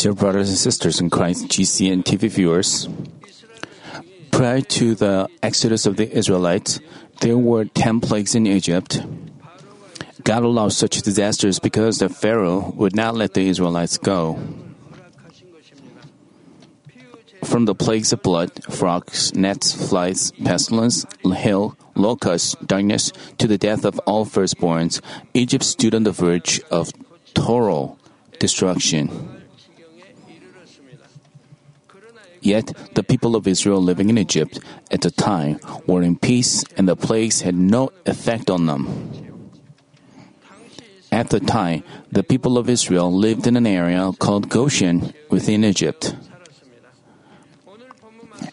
Dear brothers and sisters in Christ, GCN TV viewers, prior to the exodus of the Israelites, there were ten plagues in Egypt. God allowed such disasters because the Pharaoh would not let the Israelites go. From the plagues of blood, frogs, gnats, flies, pestilence, hail, locusts, darkness, to the death of all firstborns, Egypt stood on the verge of total destruction. Yet the people of Israel living in Egypt at the time were in peace and the plagues had no effect on them. At the time, the people of Israel lived in an area called Goshen within Egypt.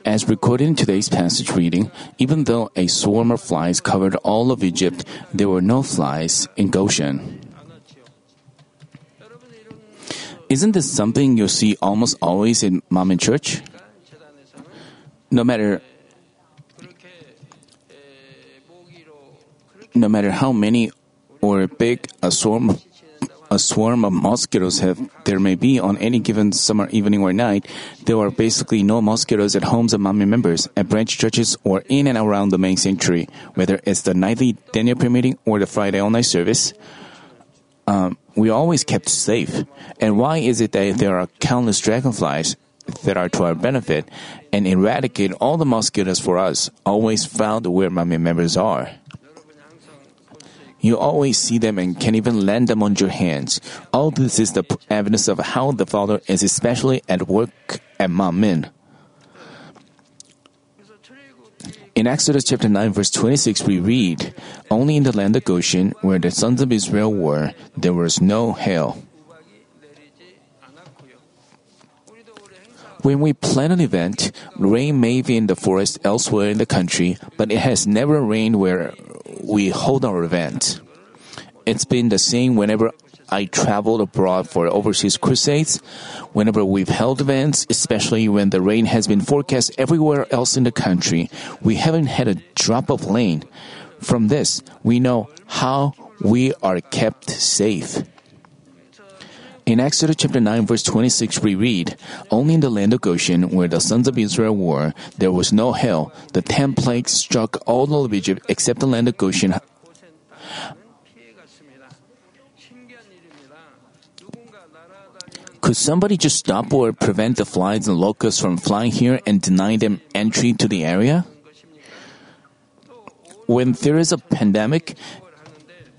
As recorded in today's passage reading, even though a swarm of flies covered all of Egypt, there were no flies in Goshen. Isn't this something you see almost always in Manmin church? No matter no matter how many or big a swarm a swarm of mosquitoes have there may be on any given summer evening or night, there are basically no mosquitoes at homes of Manmin members, at branch churches, or in and around the main sanctuary, whether it's the nightly Daniel prayer meeting or the Friday all night service. Um, we always kept safe. And why is it that there are countless dragonflies that are to our benefit and eradicate all the mosquitoes for us, always found where Manmin members are? You always see them and can even land them on your hands. All this is the evidence of how the Father is especially at work at Manmin. In Exodus chapter 9 verse 26 we read, Only in the land of Goshen, where the sons of Israel were, there was no hail. When we plan an event, rain may be in the forest elsewhere in the country, but it has never rained where we hold our event. It's been the same whenever I traveled abroad for overseas crusades. Whenever we've held events, especially when the rain has been forecast everywhere else in the country, we haven't had a drop of rain. From this, we know how we are kept safe. In Exodus chapter 9 verse 26 we read, Only in the land of Goshen where the sons of Israel were, there was no hail. The ten plagues struck all of Egypt except the land of Goshen. Could somebody just stop or prevent the flies and locusts from flying here and deny them entry to the area? When there is a pandemic,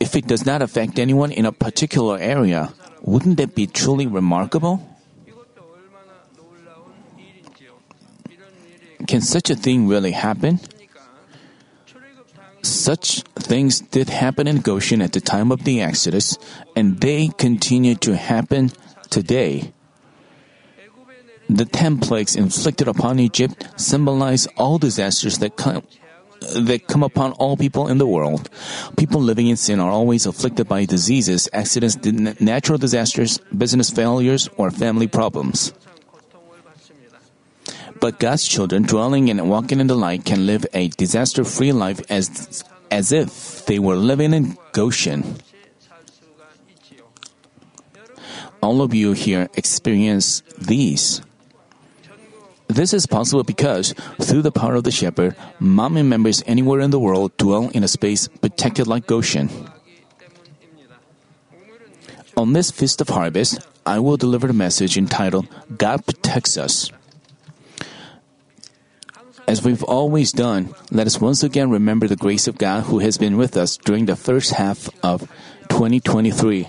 if it does not affect anyone in a particular area, wouldn't that be truly remarkable? Can such a thing really happen? Such things did happen in Goshen at the time of the Exodus, and they continue to happen today. The ten plagues inflicted upon Egypt symbolize all disasters that come that come upon all people in the world. People living in sin are always afflicted by diseases, accidents, natural disasters, business failures, or family problems. But God's children dwelling and walking in the light can live a disaster free life as, as if they were living in Goshen. All of you here experience these. This is possible because, through the power of the shepherd, Manmin members anywhere in the world dwell in a space protected like Goshen. On this Feast of Harvest, I will deliver a message entitled God Protects Us. As we've always done, let us once again remember the grace of God who has been with us during the first half of 2023.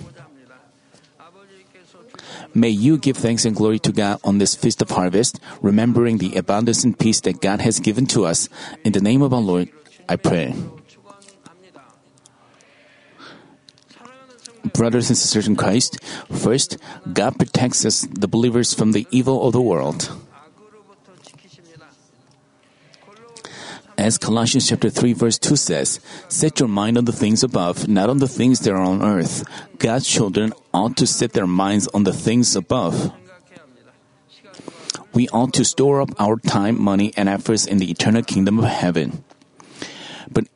May you give thanks and glory to God on this feast of harvest, remembering the abundance and peace that God has given to us. In the name of our Lord, I pray. Brothers and sisters in Christ, first, God protects us, the believers, from the evil of the world. As Colossians chapter 3 verse 2 says, set your mind on the things above, not on the things that are on earth. God's children ought to set their minds on the things above. We ought to store up our time, money, and efforts in the eternal kingdom of heaven. But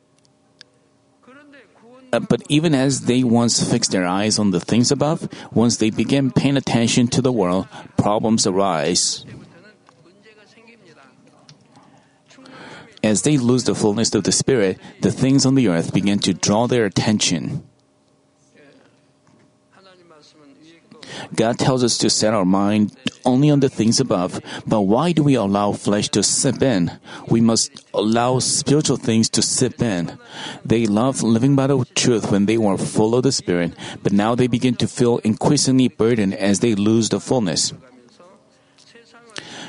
Uh, but even as they once fixed their eyes on the things above, once they began paying attention to the world, problems arise. As they lose the fullness of the Spirit, the things on the earth begin to draw their attention. God tells us to set our mind only on the things above, but why do we allow flesh to sip in? We must allow spiritual things to sip in. They loved living by the truth when they were full of the Spirit, but now they begin to feel increasingly burdened as they lose the fullness.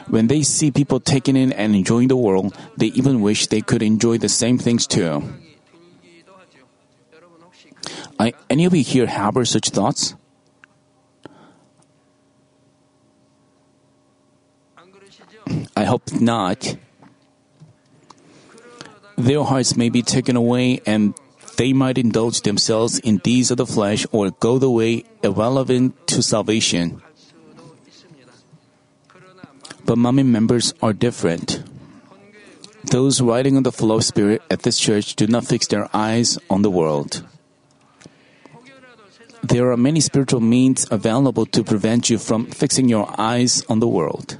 When they see people taking in and enjoying the world, they even wish they could enjoy the same things too. I, any of you here harbor such thoughts? I hope not. Their hearts may be taken away and they might indulge themselves in deeds of the flesh or go the way irrelevant to salvation. But Manmin members are different. Those riding on the flow of spirit at this church do not fix their eyes on the world. There are many spiritual means available to prevent you from fixing your eyes on the world.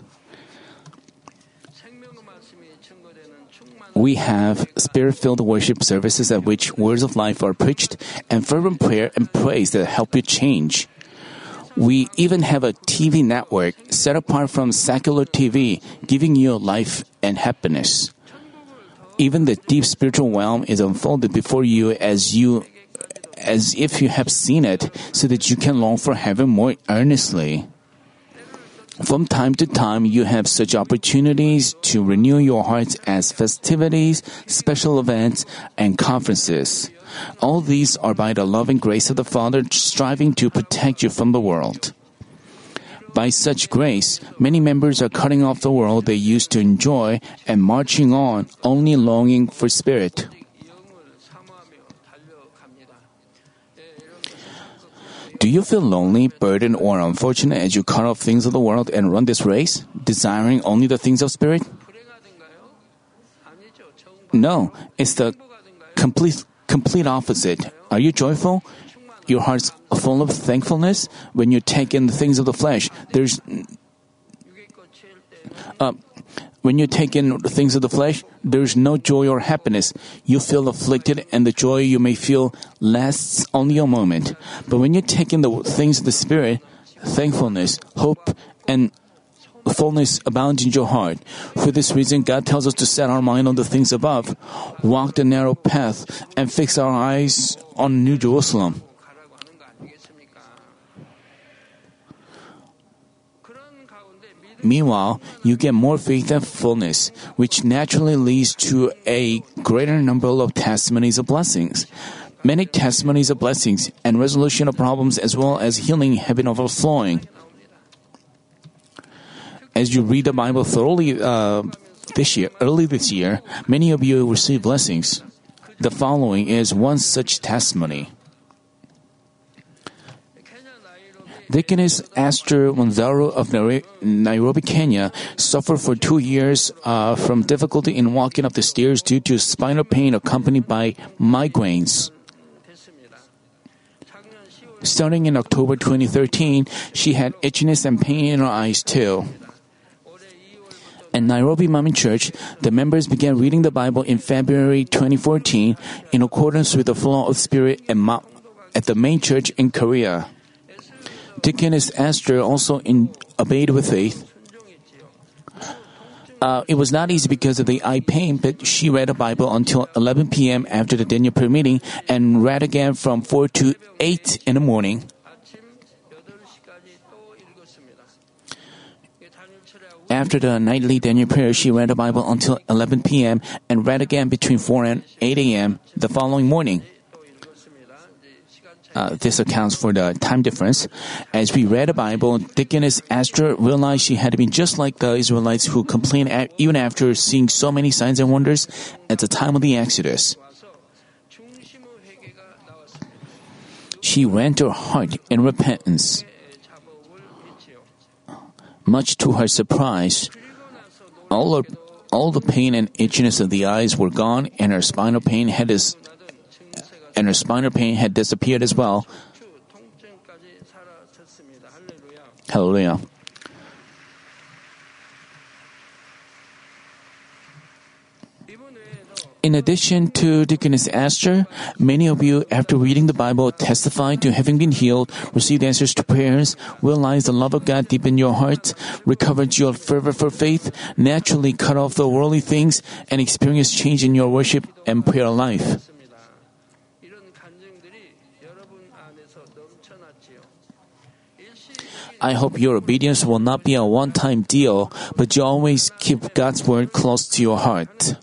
We have spirit filled worship services at which words of life are preached and fervent prayer and praise that help you change. We even have a TV network set apart from secular TV, giving you life and happiness. Even the deep spiritual realm is unfolded before you as you as if you have seen it, so that you can long for heaven more earnestly. From time to time, you have such opportunities to renew your hearts as festivities, special events, and conferences. All these are by the loving grace of the Father striving to protect you from the world. By such grace, many members are cutting off the world they used to enjoy and marching on, only longing for spirit. Do you feel lonely, burdened, or unfortunate as you cut off things of the world and run this race, desiring only the things of spirit? No, it's the complete complete opposite. Are you joyful? Your heart's full of thankfulness when you take in the things of the flesh. There's uh, when you take in things of the flesh, there's no joy or happiness. You feel afflicted, and the joy you may feel lasts only a moment. But when you take in the things of the Spirit, thankfulness, hope, and fullness abound in your heart. For this reason, God tells us to set our mind on the things above, walk the narrow path, and fix our eyes on New Jerusalem. Meanwhile, you get more faith and fullness, which naturally leads to a greater number of testimonies of blessings. Many testimonies of blessings and resolution of problems as well as healing have been overflowing as you read the Bible thoroughly uh, this year, early this year, many of you received blessings. The following is one such testimony. Deaconess Esther Wanzaro of Nairobi, Kenya, suffered for two years uh, from difficulty in walking up the stairs due to spinal pain accompanied by migraines. Starting in October 2013, she had itchiness and pain in her eyes too. At Nairobi Manmin Church, the members began reading the Bible in February 2014 in accordance with the flow of Spirit at the main church in Korea. Deaconess Esther also in, obeyed with faith. Uh, it was not easy because of the eye pain, but she read the Bible until 11 p.m. after the Daniel prayer meeting and read again from 4 to 8 in the morning. After the nightly Daniel prayer, she read the Bible until 11 p.m. and read again between 4 and 8 a.m. the following morning. Uh, this accounts for the time difference. As we read the Bible, Deaconess Esther realized she had been just like the Israelites who complained at, even after seeing so many signs and wonders at the time of the Exodus. She ran to her heart in repentance. Much to her surprise, all, her, all the pain and itchiness of the eyes were gone, and her spinal pain had, and her spinal pain had disappeared as well. Hallelujah. In addition to Deaconess Esther, many of you, after reading the Bible, testify to having been healed, received answers to prayers, realized the love of God deep in your heart, recovered your fervor for faith, naturally cut off the worldly things, and experienced change in your worship and prayer life. I hope your obedience will not be a one time deal, but you always keep God's word close to your heart.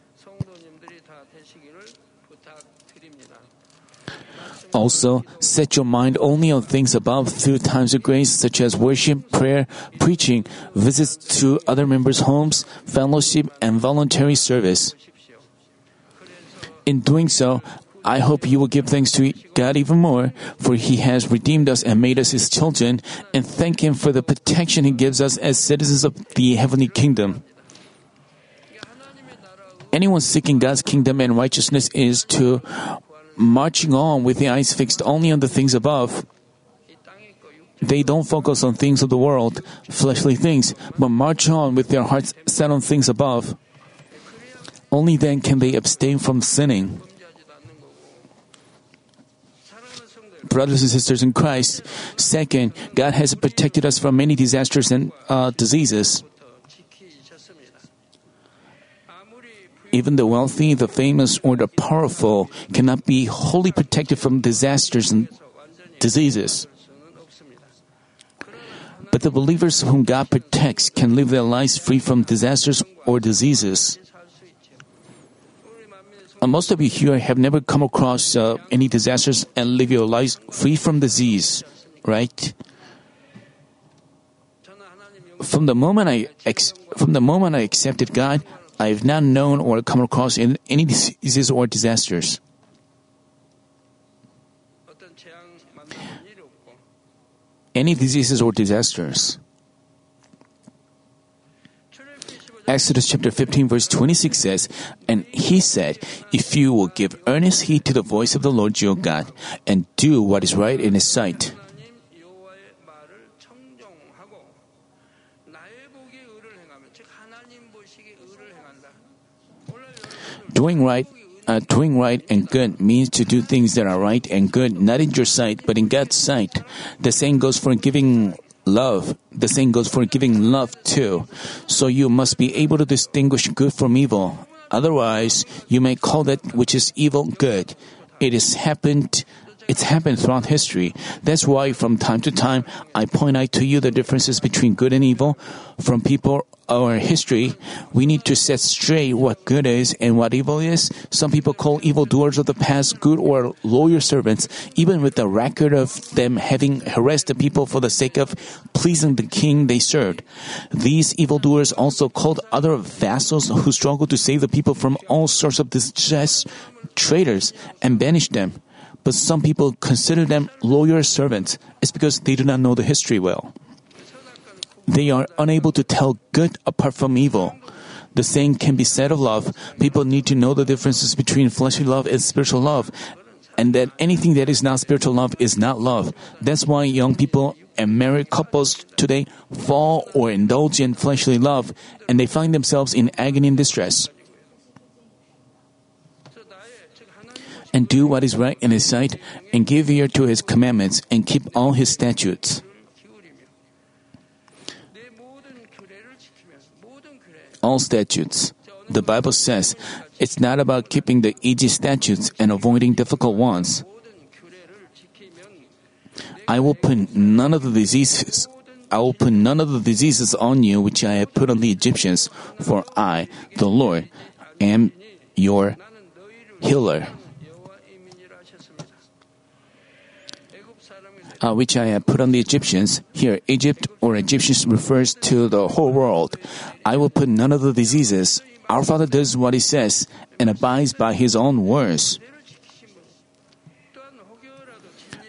Also, set your mind only on things above through times of grace such as worship, prayer, preaching, visits to other members' homes, fellowship, and voluntary service. In doing so, I hope you will give thanks to God even more, for He has redeemed us and made us His children, and thank Him for the protection He gives us as citizens of the heavenly kingdom. Anyone seeking God's kingdom and righteousness is to marching on with the eyes fixed only on the things above. They don't focus on things of the world, fleshly things, but march on with their hearts set on things above. Only then can they abstain from sinning. brothers and sisters in Christ. Second, God has protected us from many disasters and uh, diseases. Even the wealthy, the famous, or the powerful cannot be wholly protected from disasters and diseases. But the believers whom God protects can live their lives free from disasters or diseases. Uh, most of you here have never come across uh, any disasters and live your lives free from disease, right? From the moment I ex- from the moment I accepted God, I have not known or come across any diseases or disasters. Any diseases or disasters. Exodus chapter 15 verse 26 says, And he said, If you will give earnest heed to the voice of the Lord your God, and do what is right in his sight. Doing right, uh, doing right and good means to do things that are right and good, not in your sight, but in God's sight. The same goes for giving love. The same goes for giving love too. So you must be able to distinguish good from evil. Otherwise, you may call that which is evil good. It has happened. It's happened throughout history. That's why from time to time I point out to you the differences between good and evil. From people or history, we need to set straight what good is and what evil is. Some people call evildoers of the past good or loyal servants, even with the record of them having harassed the people for the sake of pleasing the king they served. These evildoers also called other vassals who struggled to save the people from all sorts of distress traitors and banished them. But some people consider them loyal servants. It's because they do not know the history well they are unable to tell good apart from evil. The same can be said of love. People need to know the differences between fleshly love and spiritual love, and that anything that is not spiritual love is not love. That's why young people and married couples today fall or indulge in fleshly love, and they find themselves in agony and distress. And do what is right in His sight, and give ear to His commandments, and keep all His statutes. all statutes. The Bible says it's not about keeping the easy statutes and avoiding difficult ones. I will put none of the diseases I will put none of the diseases on you which I have put on the Egyptians, for I, the Lord, am your healer. uh, which I have put on the Egyptians. Here, Egypt or Egyptians refers to the whole world. I will put none of the diseases. Our Father does what He says and abides by His own words.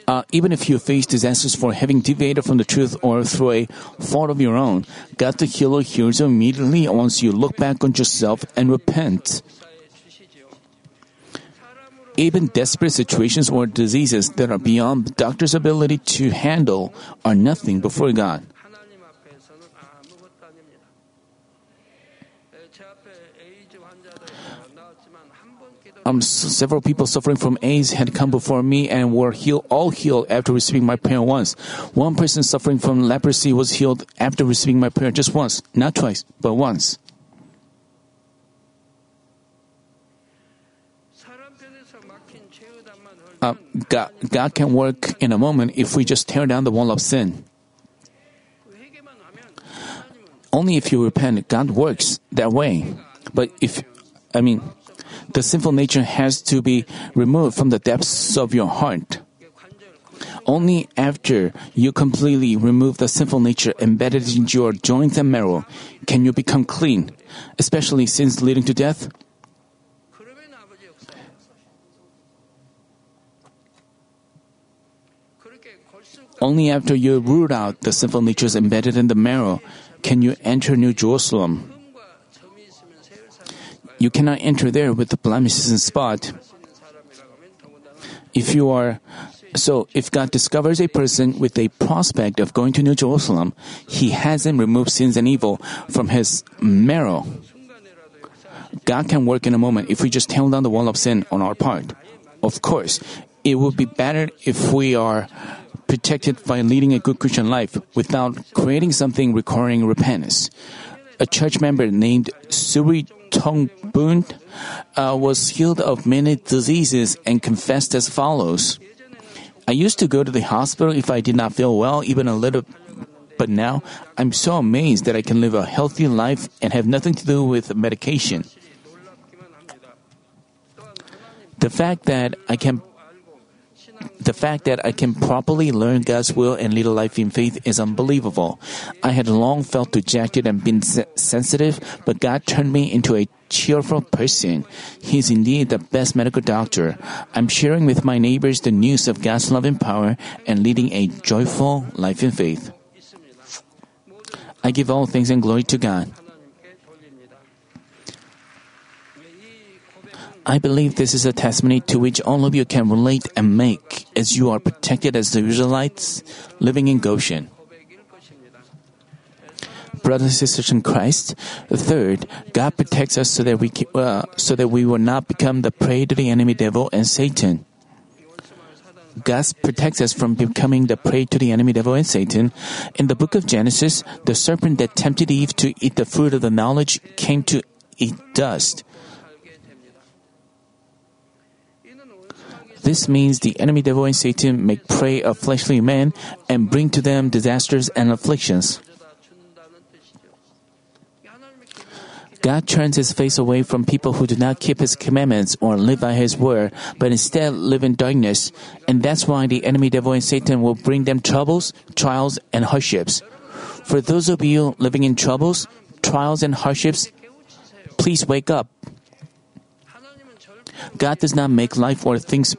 Uh, even if you face disasters for having deviated from the truth or through a fault of your own, God the healer hears you immediately once you look back on yourself and repent. Even desperate situations or diseases that are beyond the doctor's ability to handle are nothing before God. Um, several people suffering from AIDS had come before me and were healed, all healed after receiving my prayer once. One person suffering from leprosy was healed after receiving my prayer just once, not twice, but once. uh, God, God can work in a moment if we just tear down the wall of sin. Only if you repent, God works that way. But if, I mean, the sinful nature has to be removed from the depths of your heart. Only after you completely remove the sinful nature embedded in your joints and marrow can you become clean, especially sins leading to death. Only after you root out the sinful natures embedded in the marrow can you enter New Jerusalem. You cannot enter there with the blemishes and spot. If you are so, if God discovers a person with a prospect of going to New Jerusalem, he hasn't removed sins and evil from his marrow. God can work in a moment if we just tear down the wall of sin on our part. Of course, it would be better if we are protected by leading a good Christian life without creating something requiring repentance. A church member named Suri Tong Boon uh, was healed of many diseases and confessed as follows. I used to go to the hospital if I did not feel well, even a little, but now I'm so amazed that I can live a healthy life and have nothing to do with medication. The fact that I can the fact that I can properly learn God's will and lead a life in faith is unbelievable. I had long felt dejected and been sensitive, but God turned me into a cheerful person. He is indeed the best medical doctor. I'm sharing with my neighbors the news of God's loving power and leading a joyful life in faith. I give all things and glory to God. I believe this is a testimony to which all of you can relate and make, as you are protected as the Israelites living in Goshen. Brothers and sisters in Christ, third, God protects us so that we uh, so that we will not become the prey to the enemy devil and Satan. God protects us from becoming the prey to the enemy devil and Satan. In the book of Genesis, the serpent that tempted Eve to eat the fruit of the knowledge came to eat dust. This means the enemy devil and Satan make prey of fleshly men and bring to them disasters and afflictions. God turns his face away from people who do not keep his commandments or live by his word, but instead live in darkness. And that's why the enemy devil and Satan will bring them troubles, trials, and hardships. For those of you living in troubles, trials, and hardships, please wake up. God does not make life or things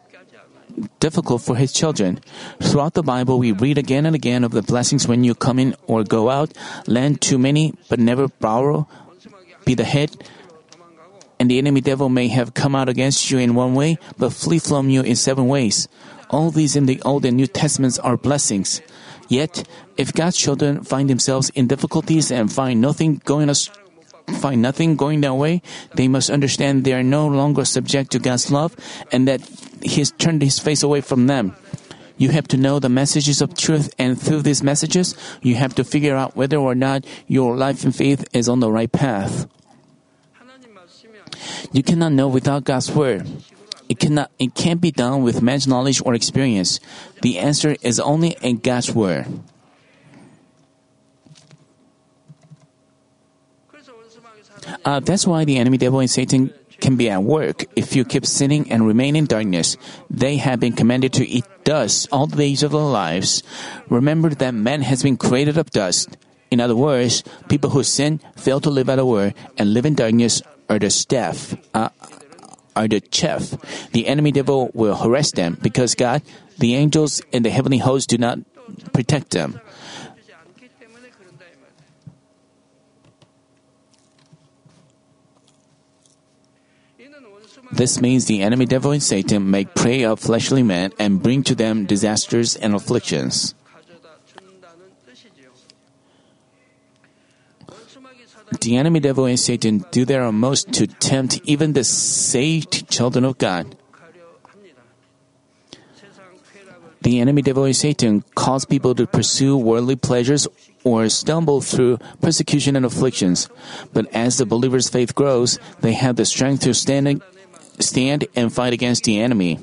difficult for His children. Throughout the Bible, we read again and again of the blessings when you come in or go out, lend to many but never borrow, be the head, and the enemy devil may have come out against you in one way, but flee from you in seven ways. All these in the Old and New Testaments are blessings. Yet, if God's children find themselves in difficulties and find nothing going us, find nothing going their way, they must understand they are no longer subject to God's love and that He's turned his face away from them. You have to know the messages of truth, and through these messages, you have to figure out whether or not your life and faith is on the right path. You cannot know without God's word. It cannot it can't be done with man's knowledge or experience. The answer is only in God's word. Uh, that's why the enemy devil and Satan can be at work if you keep sinning and remain in darkness. They have been commanded to eat dust all the days of their lives. Remember that man has been created of dust. In other words, people who sin, fail to live by the word, and live in darkness are the staff, uh, are the chaff. The enemy devil will harass them because God, the angels, and the heavenly hosts do not protect them. This means the enemy devil and Satan make prey of fleshly men and bring to them disasters and afflictions. The enemy devil and Satan do their utmost to tempt even the saved children of God. The enemy devil and Satan cause people to pursue worldly pleasures or stumble through persecution and afflictions. But as the believer's faith grows, they have the strength to stand stand and fight against the enemy.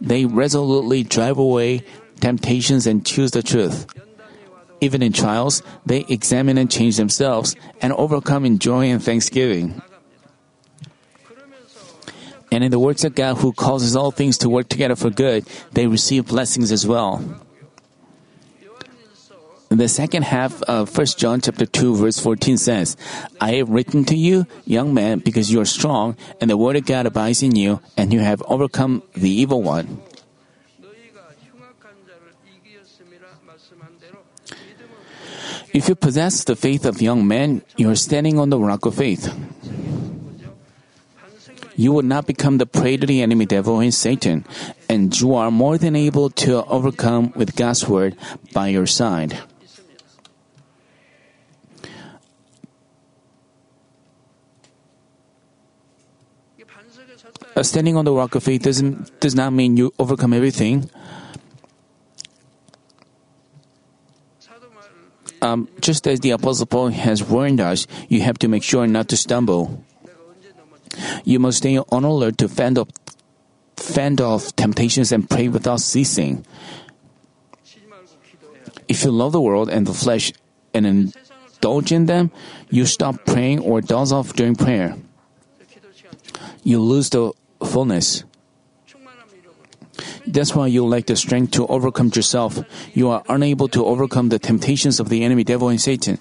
They resolutely drive away temptations and choose the truth. Even in trials, they examine and change themselves and overcome in joy and thanksgiving. And in the works of God who causes all things to work together for good, they receive blessings as well. The second half of 1 John chapter 2 verse 14 says, I have written to you, young man, because you are strong, and the word of God abides in you, and you have overcome the evil one. If you possess the faith of young men, you are standing on the rock of faith. You will not become the prey to the enemy devil and Satan, and you are more than able to overcome with God's word by your side. Uh, standing on the rock of faith doesn't does not mean you overcome everything. Um, just as the Apostle Paul has warned us, you have to make sure not to stumble. You must stay on alert to fend off, fend off temptations and pray without ceasing. If you love the world and the flesh and indulge in them, you stop praying or doze off during prayer. You lose the fullness. That's why you lack the strength to overcome yourself. You are unable to overcome the temptations of the enemy, devil, and Satan.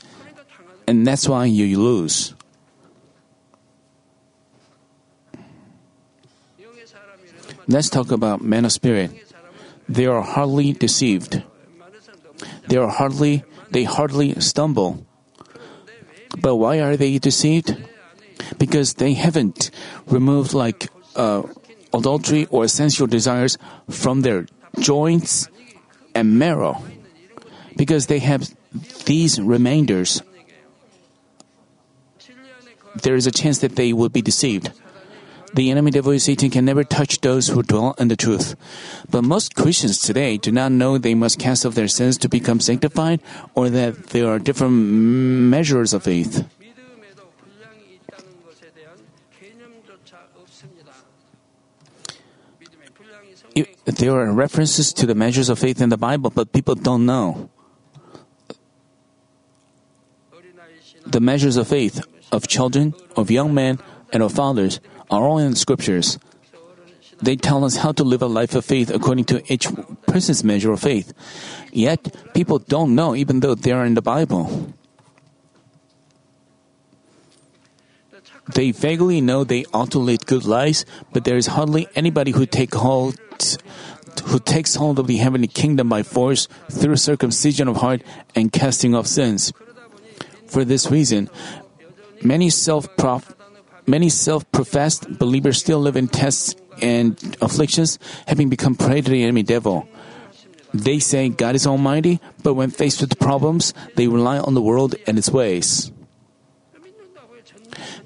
And that's why you lose. Let's talk about men of spirit. They are hardly deceived. They are hardly, they hardly stumble. But why are they deceived? Because they haven't removed like uh, adultery or sensual desires from their joints and marrow, because they have these remainders. There is a chance that they will be deceived. The enemy devil Satan can never touch those who dwell in the truth. But most Christians today do not know they must cast off their sins to become sanctified or that there are different measures of faith. there are references to the measures of faith in the Bible, but people don't know. The measures of faith of children, of young men, and of fathers are all in the scriptures. They tell us how to live a life of faith according to each person's measure of faith. Yet, people don't know even though they are in the Bible. They vaguely know they ought to lead good lives, but there is hardly anybody who take hold who takes hold of the heavenly kingdom by force through circumcision of heart and casting off sins. For this reason, many self many self-professed believers still live in tests and afflictions, having become prey to the enemy devil. They say God is almighty, but when faced with problems, they rely on the world and its ways.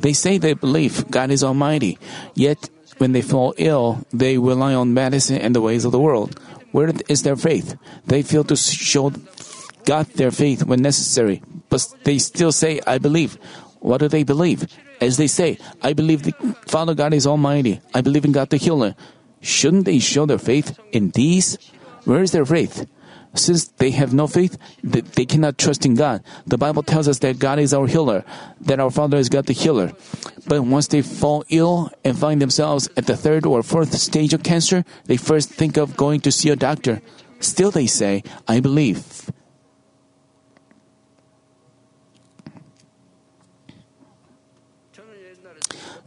They say they believe God is Almighty, yet when they fall ill, they rely on medicine and the ways of the world. Where is their faith? They fail to show God their faith when necessary, but they still say, I believe. What do they believe? As they say, I believe the Father God is Almighty. I believe in God the Healer. Shouldn't they show their faith in these? Where is their faith? Since they have no faith, they cannot trust in God. The Bible tells us that God is our healer, that our Father is God the healer. But once they fall ill and find themselves at the third or fourth stage of cancer, they first think of going to see a doctor. Still, they say, I believe.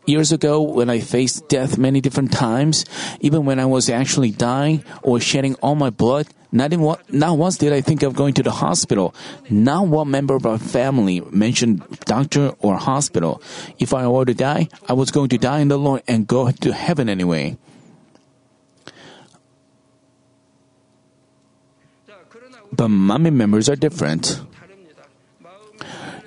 Years ago, when I faced death many different times, even when I was actually dying or shedding all my blood, not, in what, not once did I think of going to the hospital. Not one member of our family mentioned doctor or hospital. If I were to die, I was going to die in the Lord and go to heaven anyway. But Manmin members are different.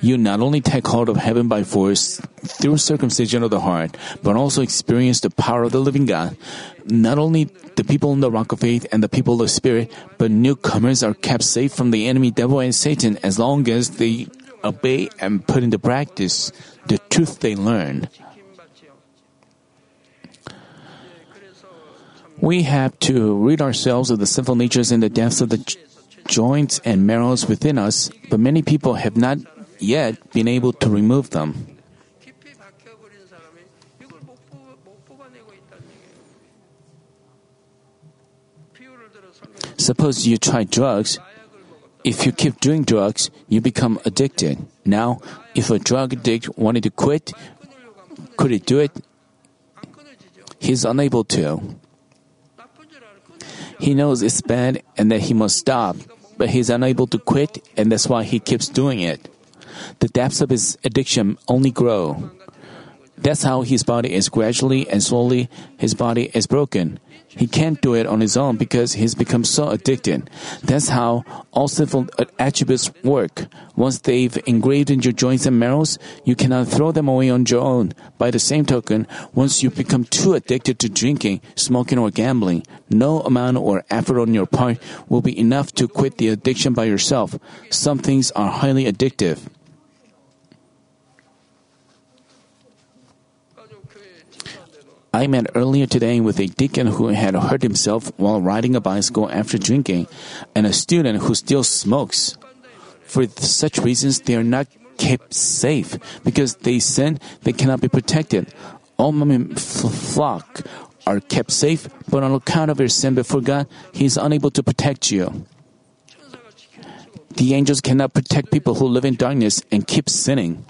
You not only take hold of heaven by force through circumcision of the heart, but also experience the power of the living God. Not only the people in the rock of faith and the people of the spirit, but newcomers are kept safe from the enemy devil and Satan as long as they obey and put into practice the truth they learn. We have to rid ourselves of the sinful natures in the depths of the joints and marrows within us, but many people have not yet been able to remove them. Suppose you try drugs. If you keep doing drugs, you become addicted. Now, if a drug addict wanted to quit, could he do it? He's unable to. He knows it's bad and that he must stop, but he's unable to quit, and that's why he keeps doing it. The depths of his addiction only grow. That's how his body is gradually and slowly his body is broken. He can't do it on his own because he's become so addicted. That's how all sinful attributes work. Once they've engraved in your joints and marrows, you cannot throw them away on your own. By the same token, once you become too addicted to drinking, smoking, or gambling, no amount or effort on your part will be enough to quit the addiction by yourself. Some things are highly addictive. I met earlier today with a deacon who had hurt himself while riding a bicycle after drinking, and a student who still smokes. For such reasons, they are not kept safe because they sin, they cannot be protected. All my flock are kept safe, but on account of your sin before God, He is unable to protect you. The angels cannot protect people who live in darkness and keep sinning.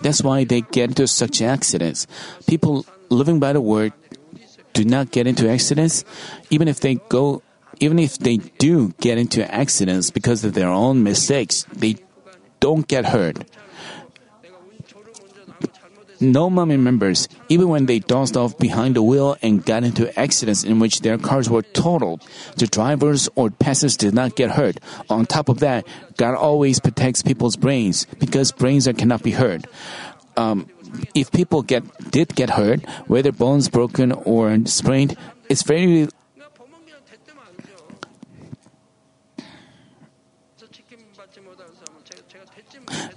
That's why they get into such accidents. People living by the word do not get into accidents, even if they go, even if they do get into accidents because of their own mistakes, they don't get hurt. No Manmin members even when they tossed off behind the wheel and got into accidents in which their cars were totaled, the drivers or passengers did not get hurt. On top of that, God always protects people's brains because brains are cannot be hurt. Um, if people get did get hurt, whether bones broken or sprained, it's very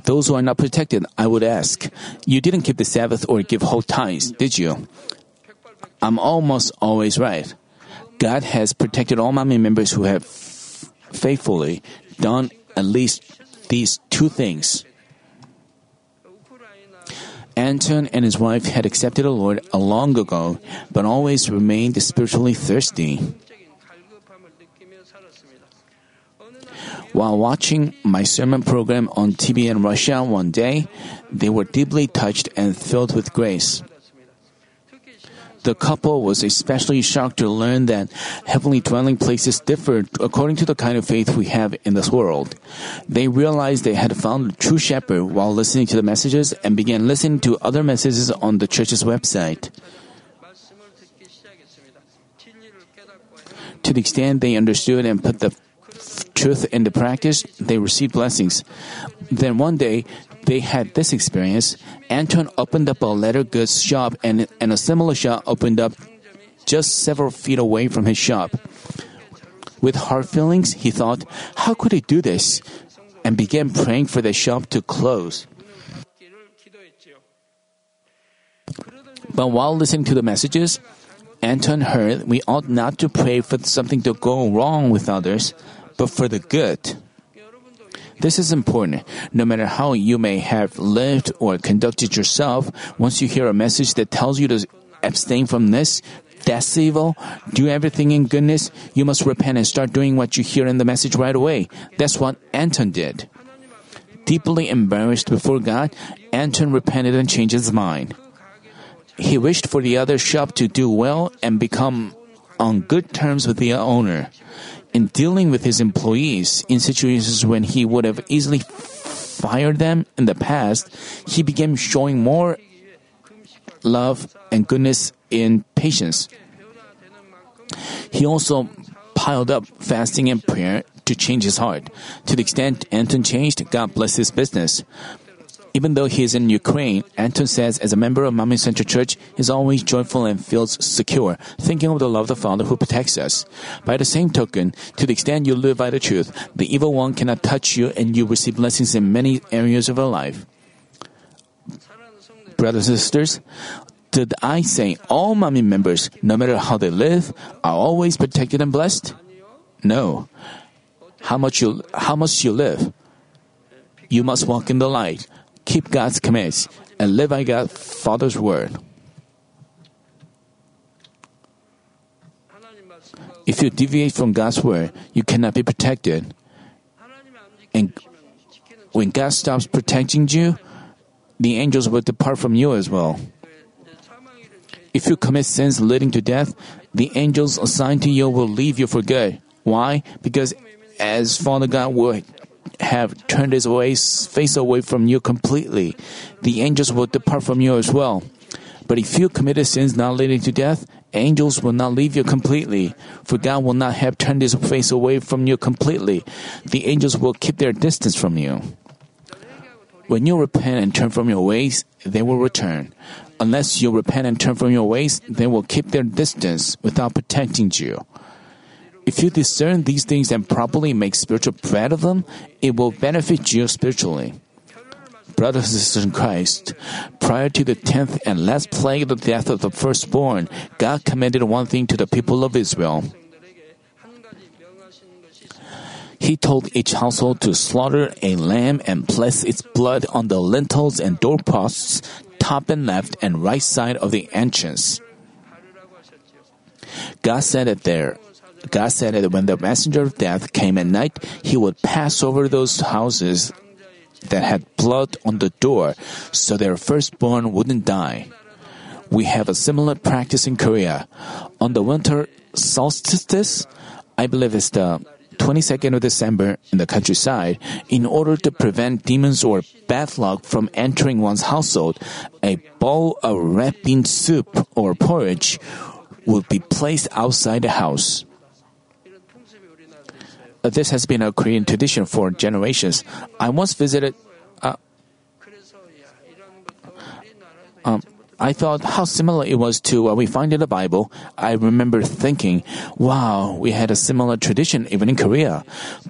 Those who are not protected, I would ask, you didn't keep the Sabbath or give whole ties, did you? I'm almost always right. God has protected all my members who have faithfully done at least these two things. Anton and his wife had accepted the Lord a long ago, but always remained spiritually thirsty. While watching my sermon program on TBN Russia one day, they were deeply touched and filled with grace. The couple was especially shocked to learn that heavenly dwelling places differed according to the kind of faith we have in this world. They realized they had found a true shepherd while listening to the messages and began listening to other messages on the church's website. To the extent they understood and put the truth into practice, they received blessings. Then one day, they had this experience, Anton opened up a leather goods shop and, and a similar shop opened up just several feet away from his shop. With hard feelings, he thought, How could he do this? and began praying for the shop to close. But while listening to the messages, Anton heard we ought not to pray for something to go wrong with others, but for the good. This is important. No matter how you may have lived or conducted yourself, once you hear a message that tells you to abstain from this, that's evil, do everything in goodness, you must repent and start doing what you hear in the message right away. That's what Anton did. Deeply embarrassed before God, Anton repented and changed his mind. He wished for the other shop to do well and become on good terms with the owner. In dealing with his employees in situations when he would have easily fired them in the past, he began showing more love and goodness in patience. He also piled up fasting and prayer to change his heart. To the extent Anton changed, God blessed his business. Even though he is in Ukraine, Anton says as a member of Manmin Central Church, he's always joyful and feels secure, thinking of the love of the Father who protects us. By the same token, to the extent you live by the truth, the evil one cannot touch you and you receive blessings in many areas of your life. Brothers and sisters, did I say all Manmin members, no matter how they live, are always protected and blessed? No. How much you how much you live? You must walk in the light, keep God's commands, and live by God's Father's word. If you deviate from God's word, you cannot be protected. And when God stops protecting you, the angels will depart from you as well. If you commit sins leading to death, the angels assigned to you will leave you for good. Why? Because as Father God will have turned his face away from you completely, the angels will depart from you as well. But if you committed sins not leading to death, angels will not leave you completely, for God will not have turned his face away from you completely. The angels will keep their distance from you. When you repent and turn from your ways, they will return. Unless you repent and turn from your ways, they will keep their distance without protecting you. If you discern these things and properly make spiritual bread of them, it will benefit you spiritually. Brothers and sisters in Christ, prior to the tenth and last plague, of the death of the firstborn, God commanded one thing to the people of Israel. He told each household to slaughter a lamb and place its blood on the lintels and doorposts, top and left and right side of the entrance. God said it there. God said that when the messenger of death came at night, he would pass over those houses that had blood on the door so their firstborn wouldn't die. We have a similar practice in Korea. On the winter solstice, I believe it's the 22nd of December in the countryside, in order to prevent demons or bad luck from entering one's household, a bowl of red bean soup or porridge would be placed outside the house. Uh, This has been a Korean tradition for generations. I once visited. Uh, um, I thought how similar it was to what we find in the Bible. I remember thinking, wow, we had a similar tradition even in Korea.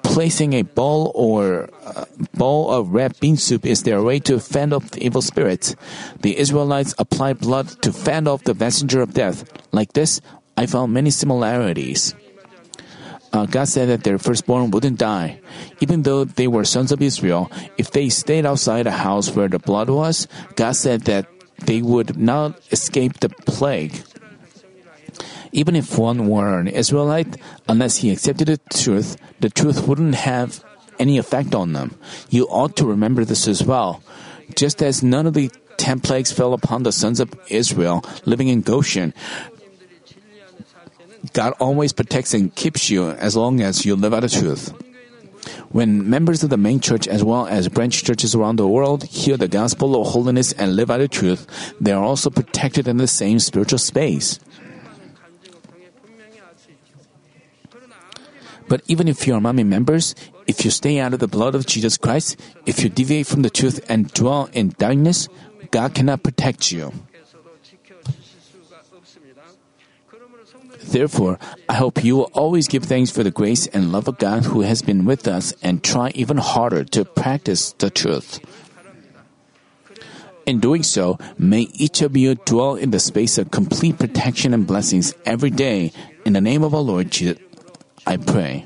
Placing a bowl or uh, bowl of red bean soup is their way to fend off the evil spirits. The Israelites applied blood to fend off the messenger of death. Like this, I found many similarities. Uh, God said that their firstborn wouldn't die. Even though they were sons of Israel, if they stayed outside the house where the blood was, God said that they would not escape the plague. Even if one were an Israelite, unless he accepted the truth, the truth wouldn't have any effect on them. You ought to remember this as well. Just as none of the ten plagues fell upon the sons of Israel living in Goshen, God always protects and keeps you as long as you live out the truth. When members of the main church as well as branch churches around the world hear the gospel of holiness and live out the truth, they are also protected in the same spiritual space. But even if you are Manmin members, if you stay out of the blood of Jesus Christ, if you deviate from the truth and dwell in darkness, God cannot protect you. Therefore, I hope you will always give thanks for the grace and love of God who has been with us and try even harder to practice the truth. In doing so, may each of you dwell in the space of complete protection and blessings every day. In the name of our Lord Jesus, I pray.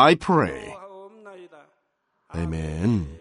I pray. Amen.